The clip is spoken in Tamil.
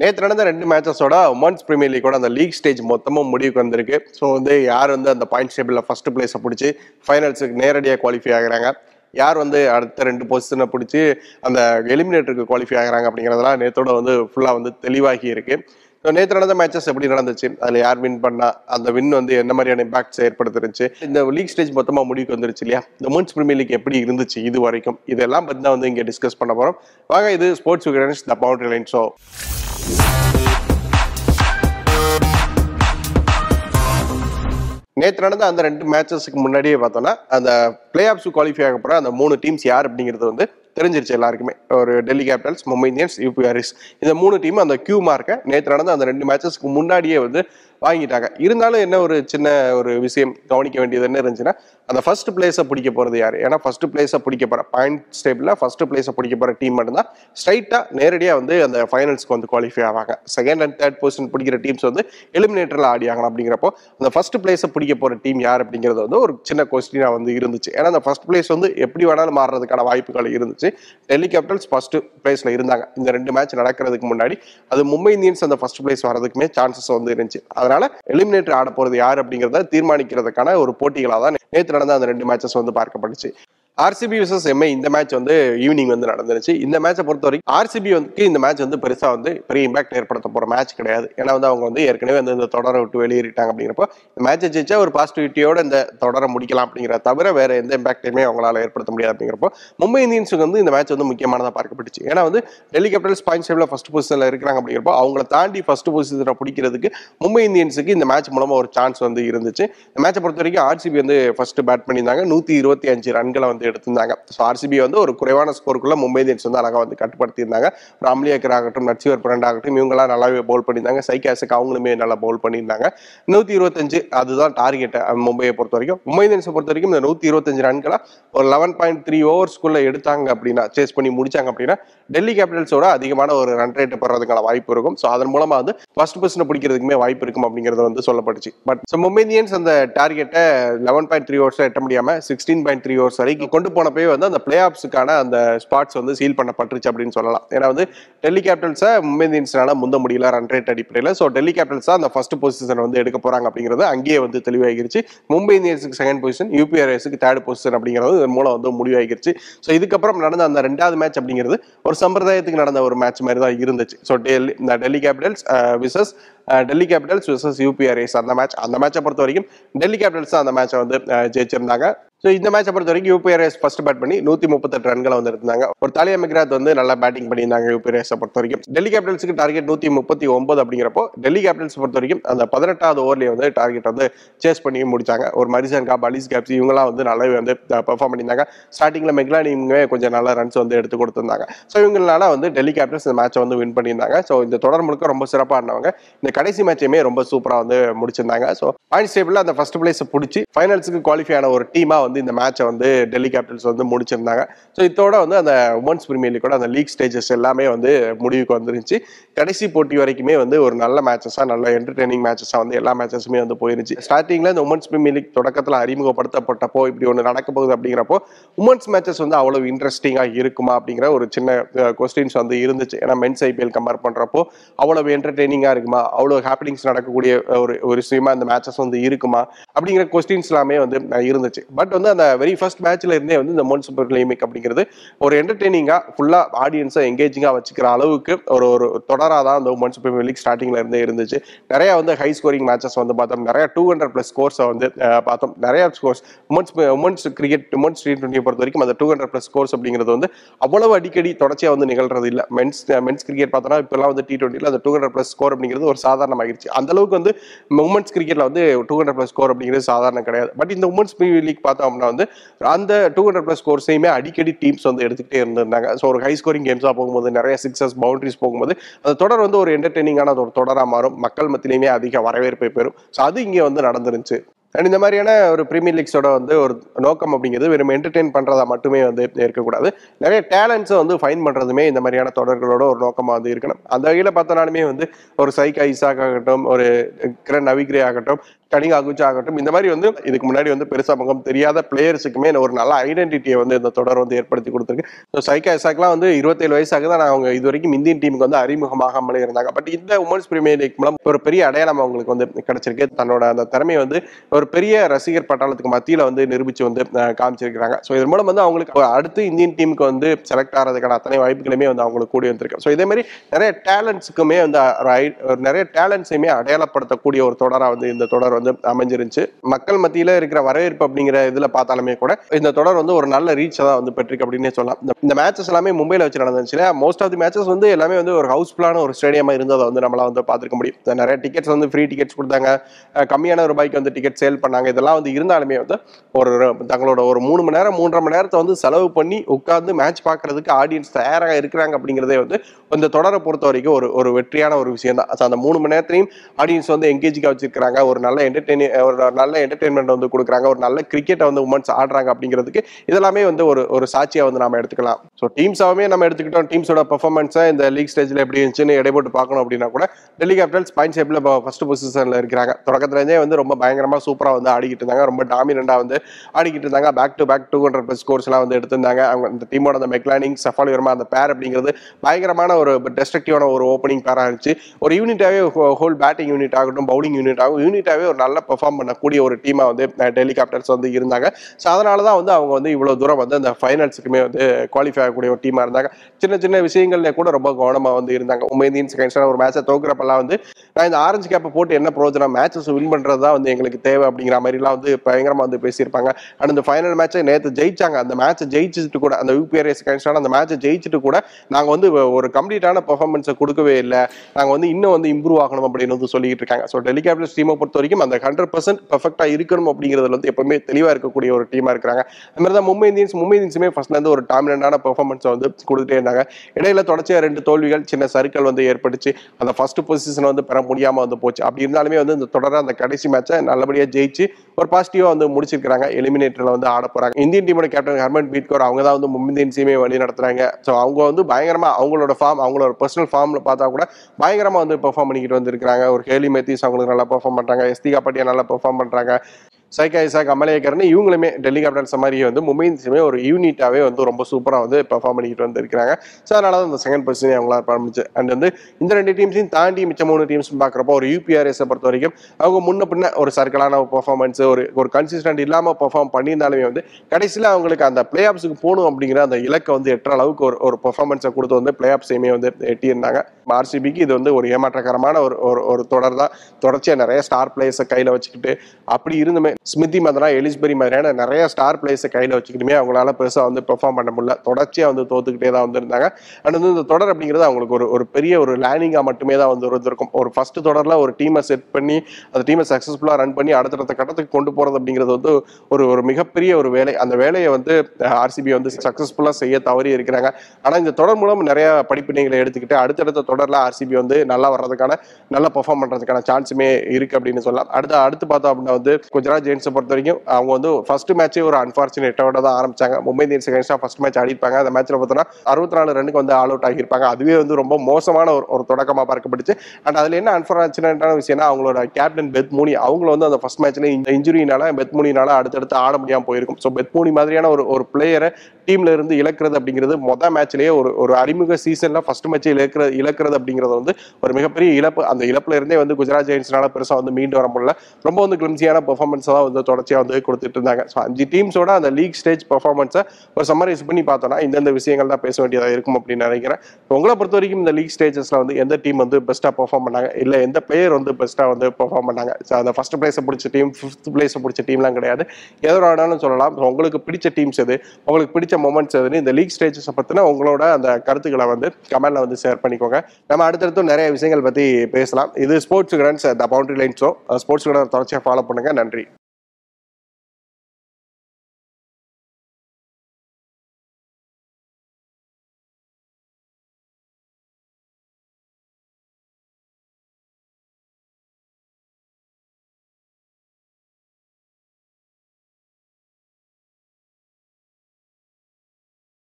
நேற்று நடந்த ரெண்டு மேட்சஸோட உமன்ஸ் பிரீமியர் லீக்கோட அந்த லீக் ஸ்டேஜ் மொத்தமும் முடிவுக்கு வந்திருக்கு. ஸோ வந்து யார் வந்து அந்த பாயிண்ட் டேபிளில் ஃபர்ஸ்ட் பிளேஸை பிடிச்சி ஃபைனல்ஸுக்கு நேரடியாக குவாலிஃபை ஆகுறாங்க? யார் வந்து அடுத்த ரெண்டு பொசிஷனை பிடிச்சி அந்த எலிமினேட்டருக்கு குவாலிஃபை ஆகுறாங்க அப்படிங்கிறதெல்லாம் நேற்றோட வந்து ஃபுல்லாக வந்து தெளிவாகி இருக்குது ஸோ நேற்று நடந்த மேட்சஸ் எப்படி நடந்துச்சு? அதில் யார் வின் பண்ணா அந்த வின் வந்து என்ன மாதிரியான இம்பாக்ட்ஸ் ஏற்படுத்திருச்சு இந்த லீக் ஸ்டேஜ் மொத்தமாக முடிவுக்கு வந்துருச்சு இல்லையா? இந்த உமன்ஸ் பிரீமியர் லீக் எப்படி இருந்துச்சு இது வரைக்கும்? இதெல்லாம் பற்றி தான் வந்து இங்கே டிஸ்கஸ் பண்ண போகிறோம் வாங்க இது sports Vikatan's the boundary line show நேற்று நடந்த அந்த ரெண்டு மேட்சஸ்க்கு முன்னாடியே பார்த்தோன்னா அந்த பிளே ஆஃப்ஸ் குவாலிஃபை ஆக போகிற அந்த மூணு டீம்ஸ் யார் அப்படிங்கிறது வந்து தெரிஞ்சிருச்சு எல்லாருக்குமே. ஒரு Delhi Capitals Mumbai Indians UPRS இந்த மூணு டீம் அந்த கியூ மார்க்கை நேற்று நடந்த அந்த ரெண்டு மேட்சஸ்க்கு முன்னாடியே வந்து வாங்கிட்டாங்க. இருந்தாலும் என்ன ஒரு சின்ன ஒரு விஷயம் கவனிக்க வேண்டியது என்ன இருந்துச்சுன்னா அந்த ஃபர்ஸ்ட் பிளேஸை பிடிக்க போகிறது யார்? ஏன்னா ஃபர்ஸ்ட் பிளேஸை பிடிக்க போகிற பாயிண்ட் ஸ்டேபிளில் ஃபர்ஸ்ட் பிளேஸை பிடிக்க போகிற டீம் மட்டும்தான் ஸ்ட்ரைட்டாக நேரடியாக வந்து அந்த ஃபைனல்ஸ்க்கு வந்து குவாலிஃபை ஆவாங்க. செகண்ட் அண்ட் தேர்ட் பொசிஷன் பிடிக்கிற டீம்ஸ் வந்து எலிமினேட்டரில் ஆடி ஆகணும் அப்படிங்கிறப்போ அந்த ஃபர்ஸ்ட் பிளேஸை பிடிக்க போகிற டீம் யார் அப்படிங்கிறது வந்து ஒரு சின்ன கொஸ்டினாக வந்து இருந்துச்சு. ஏன்னா அந்த ஃபர்ஸ்ட் பிளேஸ் வந்து எப்படி வேணாலும் மாறுறதுக்கான வாய்ப்புகள் இருந்துச்சு. டெல்லி கேபிட்டல்ஸ் ஃபர்ஸ்ட் பிளேஸில் இருந்தாங்க. இந்த ரெண்டு மேட்ச் நடக்கிறதுக்கு முன்னாடி அது மும்பை இந்தியன்ஸ் அந்த ஃபர்ஸ்ட் பிளேஸ் வரதுக்குமே சான்சஸ் வந்து இருந்துச்சு. அதனால எலிமினேட்டர் ஆட போறது யார் அப்படிங்கிறத தீர்மானிக்கிறதுக்கான ஒரு போட்டிகளாக தான் நேற்று நடந்த அந்த ரெண்டு மேட்சஸ் வந்து பார்க்கப்பட்டுச்சு. ஆர்சிபி விசஸ் எம்ஐ இந்த மேட்ச் வந்து ஈவினிங் வந்து நடந்துருச்சு. இந்த மேட்சை பொறுத்த வரைக்கும் ஆர்சிபி வந்து இந்த மேட்ச் வந்து பெருசாக வந்து பெரிய இம்பாக்ட் ஏற்படுத்த போகிற மேட்ச் கிடையாது. ஏன்னா வந்து அவங்க வந்து ஏற்கனவே வந்து இந்த தொடரை விட்டு வெளியேறிட்டாங்க அப்படிங்கிறப்போ இந்த மேட்சை ஜெயிச்சா ஒரு பாசிட்டிவிட்டியோட இந்த தொடரை முடிக்கலாம் அப்படிங்கிற தவிர வேற எந்த இம்பாக்டையுமே அவங்களால ஏற்படுத்த முடியாது அப்படிங்கிறப்போ மும்பை இந்தியன்ஸுக்கு வந்து இந்த மேட்ச் வந்து முக்கியமானதாக பார்க்கப்பட்டுச்சு. ஏன்னா வந்து டெல்லி கேபிட்டல்ஸ் பாயிண்ட் டேபிளில் ஃபர்ஸ்ட் பொசிஷனில் இருக்கிறாங்க அப்படிங்கிறப்போ அவங்கள தாண்டி ஃபர்ஸ்ட் பொசிஷனை பிடிக்கிறதுக்கு மும்பை இந்தியன்ஸுக்கு இந்த மேட்ச் மூலமாக ஒரு சான்ஸ் வந்து இருந்துச்சு. இந்த மேட்சை பொறுத்த வரைக்கும் ஆர்சிபி வந்து ஃபர்ஸ்ட் பேட் பண்ணியிருந்தாங்க. நூற்றி இருபத்தி அஞ்சு ரன்களை வந்து எடுத்திருந்தாங்க. ஸோ ஆர்சிபி வந்து ஒரு குறைவான ஸ்கோருக்குள்ள மும்பை இந்தியன்ஸ் வந்து அழகாக வந்து கட்டுப்படுத்தியிருந்தாங்க. ராம்லி அக்கர் ஆகட்டும் நட்சிவர் பிரண்ட் ஆகட்டும் இவங்கெல்லாம் நல்லாவே பவுல் பண்ணியிருந்தாங்க. சைகாசுக்கு அவங்களுமே நல்லா பவுல் பண்ணியிருந்தாங்க. நூற்றி இருபத்தஞ்சு அதுதான் டார்கெட் மும்பையை பொறுத்த வரைக்கும் மும்பை இந்தியன்ஸை பொறுத்த வரைக்கும் இந்த நூற்றி இருபத்தஞ்சு ரன்களை ஒரு லெவன் பாயிண்ட் த்ரீ ஓவர்ஸ்குள்ள எடுத்தாங்க அப்படின்னா சேஸ் பண்ணி முடிச்சாங்க அப்படின்னா டெல்லி கேபிட்டல்ஸோட அதிகமான ஒரு ரன் ரேட் பெறதுக்கான வாய்ப்பு இருக்கும். ஸோ அதன் மூலமா வந்து ஃபர்ஸ்ட் பொசிஷனை பிடிக்கிறதுக்குமே வாய்ப்பு இருக்கும் அப்படிங்கிறது வந்து சொல்லப்பட்டுச்சு. பட் ஸோ மும்பை இந்தியன்ஸ் அந்த டார்கெட்டை லெவன் பாயிண்ட் த்ரீ ஓவர்ஸ் எட்ட முடியாம சிக்ஸ்டீன் பாயிண்ட் த்ரீ ஓவர்ஸ் வரைக்கும் கொண்டு போனப்பவே வந்து அந்த பிளே ஆஃப்ஸுக்கான அந்த ஸ்பாட்ஸ் வந்து சீல் பண்ணப்பட்டுருச்சு அப்படின்னு சொல்லலாம். ஏன்னா வந்து டெல்லி கேபிட்டல்ஸை மும்பை இந்தியன்ஸ்னால முந்த முடியல ரன் ரேட் அடிப்படையில். ஸோ டெல்லி கேபிட்டல்ஸ் தான் அந்த ஃபர்ஸ்ட் பொசிஷன் வந்து எடுக்க போகிறாங்க அப்படிங்கிறது அங்கேயே வந்து தெளிவாகிருச்சு. மும்பை இந்தியன்ஸுக்கு செகண்ட் பொசிஷன் யூபிஆர்எஸ்க்கு தேர்ட் பொசிஷன் அப்படிங்கிறது இதன் மூலம் வந்து முடிவாகிருச்சு. ஸோ இதுக்கப்புறம் நடந்த அந்த ரெண்டாவது மேட்ச் அப்படிங்கிறது ஒரு சம்பிரதாயத்துக்கு நடந்த ஒரு மேட்ச் மாதிரி தான் இருந்துச்சு. ஸோ டெல்லி இந்த Delhi Capitals versus Delhi Capitals versus UPRS அந்த மேட்ச் அந்த மேட்சை பொறுத்த வரைக்கும் டெல்லி கேபிட்டல்ஸ் தான் அந்த மேட்சை வந்து ஜெயிச்சிருந்தாங்க. ஸோ இந்த மேட்சை பொறுத்த வரைக்கும் யூபிஆர்எஸ் ஃபர்ஸ்ட் பேட் பண்ணி நூற்றி முப்பத்தெட்டு ரன்களை வந்து இருந்தாங்க ஒரு தாலியா மெக்ராத் வந்து நல்லா பேட்டிங் பண்ணியிருந்தாங்க யூபிஆர்எஸை பொறுத்த வரைக்கும் டெல்லி கேபிட்டல்ஸுக்கு டார்கெட் நூற்றி முப்பத்தி ஒன்பது அப்படிங்கிறப்போ டெல்லி கேபிட்டல்ஸ் பொறுத்த வரைக்கும் அந்த பதினெட்டாவது ஓவர்லேயே வந்து டார்கெட் வந்து சேஸ் பண்ணி முடிச்சாங்க. ஒரு மரிசன் காப் அலிஸ் கேப்ஸ் இவங்கலாம் வந்து நல்லாவே வந்து பெர்ஃபார்ம் பண்ணியிருந்தாங்க. ஸ்டார்டிங்கில் மெக்லானியுமே கொஞ்சம் நல்ல ரன்ஸ் வந்து எடுத்து கொடுத்துருந்தாங்க. ஸோ இவங்களால வந்து டெல்லி கேபிட்டல்ஸ் இந்த மேட்சை வந்து வின் பண்ணியிருந்தாங்க. ஸோ இந்த தொடர் முழுக்க ரொம்ப சிறப்பாக இருந்தவங்க இந்த கடைசி மேட்சையுமே ரொம்ப சூப்பராக வந்து முடிச்சிருந்தாங்க. ஸோ பாயிண்ட் டேபிளில் அந்த ஃபர்ஸ்ட் பிளேஸை பிடிச்சி ஃபைனல்ஸுக்கு குவாலிஃபை ஆன ஒரு டீமாக வந்து இந்த மேட்சை வந்து டெல்லி கேபிட்டல்ஸ் வந்து முடிச்சிருந்தாங்க. ஸோ இதோட வந்து அந்த உமன்ஸ் பிரீமியர் லீக்கோட அந்த லீக் ஸ்டேஜஸ் எல்லாமே வந்து முடிவுக்கு வந்துருந்துச்சு. கடைசி போட்டி வரைக்குமே வந்து ஒரு நல்ல மேட்சஸாக நல்ல என்டர்டெய்னிங் மேட்சஸாக வந்து எல்லா மேட்சஸுமே வந்து போயிருந்துச்சு. ஸ்டார்டிங்கில் இந்த உமன்ஸ் பிரீமியர் லீக் தொடக்கத்தில் அறிமுகப்படுத்தப்பட்டப்போ இப்படி ஒன்று நடக்க போகுது அப்படிங்கிறப்போ உமன்ஸ் மேட்சஸ் வந்து அவ்வளவு இன்ட்ரெஸ்டிங்காக இருக்குமா அப்படிங்கிற ஒரு சின்ன கொஸ்டின்ஸ் வந்து இருந்துச்சு. ஏன்னா மென்ஸ் ஐபிஎல் கம்பேர் பண்ணுறப்போ அவ்வளவு என்டர்டெய்னிங்காக இருக்குமா? அவ்வளோ ஹாப்பினிங்ஸ் நடக்கக்கூடிய ஒரு ஒரு விஷயமா இந்த மேட்சஸ் வந்து இருக்குமா? அப்படிங்கிற கொஸ்டின்ஸ் எல்லாமே வந்து இருந்துச்சு. பட் வந்து அந்த வெரி ஃபர்ஸ்ட் மேட்ச்ல இருந்தே வந்து இந்த மோன் சூப்பர் கிளைமிக் அப்படிங்கிறது ஒரு என்டர்டெய்னிங்காக ஃபுல்லாக ஆடியன்ஸை எங்கேஜிங்காக வச்சுக்கிற அளவுக்கு ஒரு ஒரு தொடராக தான் அந்த உமன்ஸ் பிரீமியர் லீக் ஸ்டார்டிங்ல இருந்தே இருந்துச்சு. நிறைய வந்து ஹை ஸ்கோரிங் மேட்சஸ் வந்து பார்த்தோம். நிறைய டூ ஹண்ட்ரட் ப்ளஸ் ஸ்கோர்ஸை வந்து பார்த்தோம். நிறைய scores women's women's cricket women's T டுவெண்ட்டியை பொறுத்த வரைக்கும் அந்த டூ ஹண்ட்ரட் ப்ளஸ் ஸ்கோர்ஸ் அப்படிங்கிறது வந்து அவ்வளவு அடிக்கடி தொடர்ச்சியாக வந்து நிகழ்றது இல்லை. மென்ஸ் மென்ஸ் கிரிக்கெட் பார்த்தோம்னா இப்போலாம் வந்து டி டுவெண்ட்டியில் அந்த டூ ஹண்ட்ரட் ப்ளஸ் ஸ்கோர் அப்படிங்கிறது ஒரு சாதாரணமாகிடுச்சு அந்த அளவுக்கு வந்து உமன்ஸ் கிரிக்கெட்ல வந்து டூ ஹண்ட்ரட் ப்ளஸ் ஸ்கோர் அப்படிங்கிறது சாதாரணம் கிடையாது. பட் இந்த உமன்ஸ் பிரீமியர் லீக் பார்த்தோம் அப்படின்னா வந்து அந்த டூ ஹண்ட்ரட் ப்ளஸ் கோர்ஸையுமே அடிக்கடி டீம்ஸ் வந்து எடுத்துக்கிட்டே இருந்திருந்தாங்க. ஸோ ஒரு ஹை ஸ்கோரிங் கேம்ஸாக போகும்போது நிறைய சிக்ஸஸ் பவுண்டரிஸ் போகும்போது அந்த தொடர் வந்து ஒரு என்டர்டெய்னிங்கான ஒரு தொடராக மாறும். மக்கள் மத்தியிலையுமே அதிக வரவேற்பை பெறும். ஸோ அது இங்கே வந்து நடந்துருந்துச்சு. அண்ட் இந்த மாதிரியான ஒரு பிரீமியர் லீக்ஸோட வந்து ஒரு நோக்கம் அப்படிங்கிறது வெறும் என்டர்டெயின் பண்ணுறதா மட்டுமே வந்து இருக்கக்கூடாது. நிறைய டேலண்ட்ஸை வந்து ஃபைன் பண்ணுறதுமே இந்த மாதிரியான தொடர்களோட ஒரு நோக்கமாக வந்து இருக்கணும். அந்த வகையில் பார்த்தனாலுமே வந்து ஒரு சைகா இசாக் ஆகட்டும் ஒரு கிரண் நவிக்ரே ஆகட்டும் கனிங் அகுச்சா ஆகட்டும். இந்த மாதிரி வந்து இதுக்கு முன்னாடி வந்து பெருசா முகம் தெரியாத பிளேயர்ஸுக்குமே ஒரு நல்ல ஐடென்டிட்டியை வந்து இந்த தொடர் வந்து ஏற்படுத்தி கொடுத்துருக்கு. ஸோ சைக்கா இசாக்லாம் வந்து இருபத்தேழு வயசாக தான் அவங்க இது வரைக்கும் இந்தியன் டீமுக்கு வந்து அறிமுகமாகாமலே இருந்தாங்க. பட் இந்த உமன்ஸ் பிரீமியர் லீக் மூலம் ஒரு பெரிய அடையாளம் அவங்களுக்கு வந்து கிடைச்சிருக்கு. தன்னோட அந்த திறமையை வந்து ஒரு பெரிய ரசிகர் பட்டாளத்துக்கு மத்தியில் வந்து நிரூபிச்சு வந்து காமிச்சிருக்கிறாங்க. ஸோ இதன் மூலம் வந்து அவங்களுக்கு அடுத்து இந்தியன் டீமுக்கு வந்து செலக்ட் ஆகிறதுக்கான அத்தனை வாய்ப்புகளுமே வந்து அவங்களுக்கு கூடி வந்திருக்கு. ஸோ இதே மாதிரி நிறைய டேலண்ட்ஸுக்குமே வந்து ஐ- ஒரு நிறைய டேலண்ட்ஸையுமே அடையாளப்படுத்தக்கூடிய ஒரு தொடராக வந்து இந்த தொடர் வந்து அமைஞ்சிருந்துச்சு. மக்கள் மத்தியில இருக்கிற வரவேற்பு அப்படிங்கிற இதுல பார்த்தாலுமே கூட இந்த தொடர் வந்து ஒரு நல்ல ரீச் தான் வந்து பெற்றிருக்கு அப்படின்னே சொல்லலாம். இந்த- மேட்சஸ் எல்லாமே மும்பையில் வச்சு நடந்துச்சு மோஸ்ட் ஆஃப் தி மேட்சஸ் வந்து எல்லாமே வந்து ஒரு ஹவுஸ்ஃபுல்லான ஒரு ஸ்டேடியமா இருந்ததை வந்து நம்மளால வந்து பார்த்துக்க முடியும். இந்த நிறைய டிக்கெட்ஸ் வந்து ஃப்ரீ டிக்கெட்ஸ் கொடுத்தாங்க. கம்மியான ரூபாய்க்கு வந்து டிக்கெட் சேல் பண்ணாங்க. இதெல்லாம் வந்து இருந்தாலுமே வந்து ஒரு தங்களோட ஒரு மூணு மணி நேரம் மூன்றரை மணி நேரத்தை வந்து செலவு பண்ணி உட்கார்ந்து மேட்ச் பார்க்கறதுக்கு ஆடியன்ஸ் தயாராக இருக்கிறாங்க அப்படிங்கிறதே வந்து இந்த தொடரை பொறுத்த வரைக்கும் ஒரு ஒரு வெற்றியான ஒரு விஷயம் தான் அந்த மூணு மணி நேரத்தையும் ஆடியன்ஸ் வந்து எங்கேஜிக்காக வச்சிருக்கிறாங்க. ஒரு நல்ல என்டர்டெயின் ஒரு நல்ல என்டர்டெயின்மெண்ட் வந்து கொடுக்குறாங்க. ஒரு நல்ல கிரிக்கெட்டை வந்து உமன்ஸ் ஆடுறாங்க அப்படிங்கிறதுக்கு இதெல்லாமே வந்து ஒரு ஒரு சாட்சியாக வந்து நம்ம எடுத்துக்கலாம். ஸோ டீம்ஸாகவே நம்ம எடுத்துக்கிட்டோம். டீம்ஸோட பெர்ஃபார்மன்ஸை இந்த லீக் ஸ்டேஜில் எப்படி இருந்துச்சுன்னு இடைப்பட்டு பார்க்கணும் அப்படின்னா கூட டெல்லி கேபிட்டல்ஸ் பாயிண்ட் இப்போ ஃபர்ஸ்ட் பொசிஷனில் இருக்கிறாங்க. தொடக்கத்துல இருந்தே வந்து ரொம்ப பயங்கரமாக சூப்பராக வந்து ஆடிக்கிட்டு இருந்தாங்க. ரொம்ப டாமினண்டாக வந்து ஆடிக்கிட்டு இருந்தாங்க. Back to back two hundred plus scores வந்து எடுத்திருந்தாங்க. அவங்க இந்த டீமோட அந்த மெக்லானிங் சஃபாலி வர்மா அந்த பேர் அப்படிங்கிறது பயங்கரமான ஒரு டெஸ்ட்ரக்டிவான ஒரு ஓப்பனிங் பேராக இருந்துச்சு. ஒரு யூனிட்டாகவே ஹோல் பேட்டிங் யூனிட் ஆகட்டும் பவுலிங் யூனிட் ஆகும் யூனிட்டாகவே ஒரு நல்ல பெர்ஃபார்ம் பண்ணக்கூடிய ஒரு டீமாக வந்து டெல்லி கேபிட்டல்ஸ் வந்து இருந்தாங்க. ஸோ அதனால தான் வந்து அவங்க வந்து இவ்வளோ தூரம் வந்து அந்த ஃபைனல்ஸுக்குமே வந்து குவாலிஃபை ஆகக்கூடிய ஒரு டீமாக இருந்தாங்க. சின்ன சின்ன விஷயங்கள்ல கூட ரொம்ப கவனமாக வந்து இருந்தாங்க. மும்பை இந்தியன்ஸ் கைன்ஸ்டான ஒரு மேட்சை தோக்குறப்பெல்லாம் வந்து நான் இந்த ஆரஞ்சு கேப்பை போட்டு என்ன பிரயோஜனம்? மேட்சஸ் வின் பண்ணுறது தான் வந்து எங்களுக்கு தேவை அப்படிங்கிற மாதிரிலாம் வந்து பயங்கரமாக வந்து பேசியிருப்பாங்க. அண்ட் இந்த ஃபைனல் மேட்சை நேற்று ஜெயிச்சாங்க. அந்த மேட்சை ஜெயிச்சுட்டு கூட அந்த யூபிஆர்எஸ் கைன்ஸ்டான அந்த மேட்சை ஜெயிச்சுட்டு கூட நாங்கள் வந்து ஒரு கம்ப்ளீட்டான பெர்ஃபார்மன்ஸை கொடுக்கவே இல்லை. நாங்கள் வந்து இன்னும் வந்து இம்ப்ரூவ் ஆகணும் அப்படின்னு வந்து சொல்லிட்டு இருக்காங்க. ஸோ டெல்லி டீமை பொறுத்த வரைக்கும் அந்த ஹண்ட்ரட் பர்சன்ட் பெர்ஃபெக்டாக இருக்கணும் அப்படிங்கிறதுல வந்து எப்பவுமே தெளிவாக இருக்கக்கூடிய ஒரு டீமாக இருக்கிறாங்க. அது மாதிரி தான் மும்பை இந்தியன்ஸ் மும்பை இந்தியன்ஸுமே ஃபர்ஸ்ட்லேருந்து ஒரு டாமினண்டான பெர்ஃபார்மன்ஸை வந்து கொடுத்துட்டே இருந்தாங்க. இடையில தொடர்ச்சியாக ரெண்டு தோல்விகள் சின்ன சருக்கள் வந்து ஏற்பட்டுச்சு. அந்த ஃபர்ஸ்ட் பொசிஷன் வந்து பெற முடியாமல் வந்து போச்சு. அப்படி இருந்தாலுமே வந்து இந்த தொடர அந்த கடைசி மேட்சை நல்லபடியாக ஜெயிச்சு ஒரு பாசிட்டிவாக வந்து முடிச்சிருக்கிறாங்க. எலிமினேட்டரில் வந்து ஆட போகிறாங்க இந்தியன் டீமோட கேப்டன் ஹர்மன் பீட் கௌர் அவங்க தான் வந்து மும்பை இந்தியன்ஸையுமே வழி நடத்துறாங்க. ஸோ அவங்க வந்து பயங்கரமாக அவங்களோட ஃபார்ம் அவங்களோட பர்சனல் ஃபார்மில் பார்த்தா கூட பயங்கரமாக வந்து பெர்ஃபார்ம் பண்ணிக்கிட்டு வந்திருக்காங்க ஒரு ஹேலி மெத்திஸ் அவங்களுக்கு நல்லா பெர்ஃபார்ம் பண்ணுறாங்க எஸ்திகா பட்டியா நல்லா பெர்ஃபார்ம் பண்றாங்க. சைகா இசாக் அமலேக்கர்னு இவங்களுமே டெல்லி கேபிட்டல்ஸ் மாதிரி வந்து மும்பை இந்தியன்ஸுமே ஒரு யூனிட்டாகவே வந்து ரொம்ப சூப்பராக வந்து பெர்ஃபார்ம் பண்ணிக்கிட்டு இருக்கிறாங்க ஸோ அதனால தான் இந்த செகண்ட் பொசிஷனே அவங்களா ஆரம்பிச்சு. அண்ட் வந்து இந்த ரெண்டு டீம்ஸையும் தாண்டி மிச்ச மூணு டீம்ஸ் பார்க்குறப்போ ஒரு யூபிஆர்எஸை பொறுத்த வரைக்கும் அவங்க முன்ன பின்ன ஒரு சர்க்கிளான பெர்ஃபார்மன்ஸ் ஒரு ஒரு கன்சிஸ்டன்ட் இல்லாமல் பெர்ஃபார்ம் பண்ணியிருந்தாலுமே வந்து கடைசியில் அவங்களுக்கு அந்த பிளே ஆஃப்ஸுக்கு போகணும் அப்படிங்கிற அந்த இலக்கை வந்து எட்டுற அளவுக்கு ஒரு ஒரு பெர்ஃபார்மன்ஸை கொடுத்து வந்து பிளே ஆஃப்ஸையுமே வந்து எட்டியிருந்தாங்க. ஆர்சிபிக்கு இது வந்து ஒரு ஏமாற்றகரமான ஒரு ஒரு ஒரு தொடர் தான். தொடர்ச்சியாக நிறைய ஸ்டார் பிளேயர்ஸை கையில் வச்சுக்கிட்டு அப்படி இருந்துமே ஸ்மிதி மதனா எலிஸ்பெரி மாதிரியான நிறைய ஸ்டார் பிளேஸை கையில் வச்சுக்கிட்டுமே அவங்களால பெருசாக வந்து பெர்ஃபார்ம் பண்ண முடியல. தொடர்ச்சியாக வந்து தோத்துக்கிட்டே தான் வந்திருந்தாங்க. அண்ட் வந்து இந்த தொடர் அப்படிங்கிறது அவங்களுக்கு ஒரு ஒரு பெரிய ஒரு லேர்னிங்காக மட்டுமே தான் வந்து இருந்திருக்கும். ஒரு ஃபர்ஸ்ட் தொடரில் ஒரு டீமை செட் பண்ணி அந்த டீமை சக்ஸஸ்ஃபுல்லாக ரன் பண்ணி அடுத்தடுத்த கட்டத்துக்கு கொண்டு போகிறது அப்படிங்கிறது வந்து ஒரு ஒரு மிகப்பெரிய ஒரு வேலை. அந்த வேலையை வந்து ஆர்சிபி வந்து சக்ஸஸ்ஃபுல்லாக செய்ய தவறி இருக்கிறாங்க. ஆனால் இந்த தொடர் மூலம் நிறைய படிப்பினைகளை எடுத்துக்கிட்டு அடுத்தடுத்த தொடரில் ஆர்சிபி வந்து நல்லா வர்றதுக்கான நல்லா பெர்ஃபார்ம் பண்ணுறதுக்கான சான்ஸுமே இருக்குது அப்படின்னு சொல்லலாம். அடுத்து அடுத்து பார்த்தோம் அப்படின்னா வந்து குஜராத் ஜெயின்ஸை பொறுத்த வரைக்கும் அவங்க வந்து ஃபர்ஸ்ட் மேட்சே ஒரு அன்ஃபார்ச்சுனேட்டோட தான் ஆரம்பிச்சாங்க. மும்பை இந்தியன்ஸ் அகேன்ஸ்டாக ஃபர்ஸ்ட் மேட்ச் ஆடிப்பாங்க அந்த மேட்ச்சில் பார்த்தோன்னா அறுபத்தி நாலு ரன்னுக்கு வந்து ஆல் அவுட் ஆகியிருப்பாங்க. அதுவே வந்து ரொம்ப மோசமான ஒரு ஒரு தொடக்கமாக பார்க்கப்பட்டுச்சு அண்ட் அதில் என்ன அன்ஃபார்ச்சுனேட்டான விஷயம்னா அவங்களோட கேப்டன் பெத் மூனி அவங்கள வந்து அந்த ஃபர்ஸ்ட் மேட்ச்ல இந்த இன்ஜுரினால பெத் மூனினால அடுத்தடுத்து ஆட முடியாமல் போயிருக்கும். ஸோ பெத் மூனி மாதிரியான ஒரு ஒரு பிளேயரை டீம்ல இருந்து இழக்கிறது அப்படிங்கிறது மொதல் மேட்ச்லயே ஒரு ஒரு அறிமுக சீசன்ல ஃபர்ஸ்ட் மேட்ச் இழக்கிறது இழக்கிறது அப்படிங்கிறது வந்து ஒரு மிகப்பெரிய இழப்பு. அந்த இழப்புல இருந்தே வந்து குஜராத் ஜெயின்ஸ்னால பெருசா வந்து மீண்டு வர முடியல. ரொம்ப வந்து கிளிம்சியான பெர்ஃபார்மன்ஸ் தான் வந்து தொடர்ச்சியாக வந்து கொடுத்துட்டு இருந்தாங்க. ஸோ அஞ்சு டீம்ஸோட அந்த லீக் ஸ்டேஜ் பர்ஃபார்மன்ஸை ஒரு சம்மரைஸ் பண்ணி பார்த்தோம்னா இந்தந்த விஷயங்கள் தான் பேச வேண்டியதாக இருக்கும் அப்படின்னு நினைக்கிறேன். உங்களை பொறுத்த வரைக்கும் இந்த லீக் ஸ்டேஜஸில் வந்து எந்த டீம் வந்து பெஸ்ட்டாக பெர்ஃபார்ம் பண்ணாங்க? இல்லை எந்த பிளேயர் வந்து பெஸ்ட்டாக வந்து பெர்ஃபார்ம் பண்ணாங்க? ஸோ அந்த ஃபர்ஸ்ட் பிளேஸை பிடிச்ச டீம் ஃபிஃப்த் பிளேஸை பிடிச்ச டீம்லாம் கிடையாது. எதோ வேணாலும் சொல்லலாம். உங்களுக்கு பிடிச்ச டீம்ஸ் எது? உங்களுக்கு பிடிச்ச மொமெண்ட்ஸ் எதுன்னு இந்த லீக் ஸ்டேஜஸை பற்றின உங்களோட அந்த கருத்துக்களை வந்து கமெண்ட்ல வந்து ஷேர் பண்ணிக்கோங்க. நம்ம அடுத்தடுத்து நிறைய விஷயங்கள் பற்றி பேசலாம். இது sports கிரண்ட்ஸ் the boundary line show sports Grand தொடர்ச்சியாக ஃபாலோ பண்ணுங்கள் நன்றி.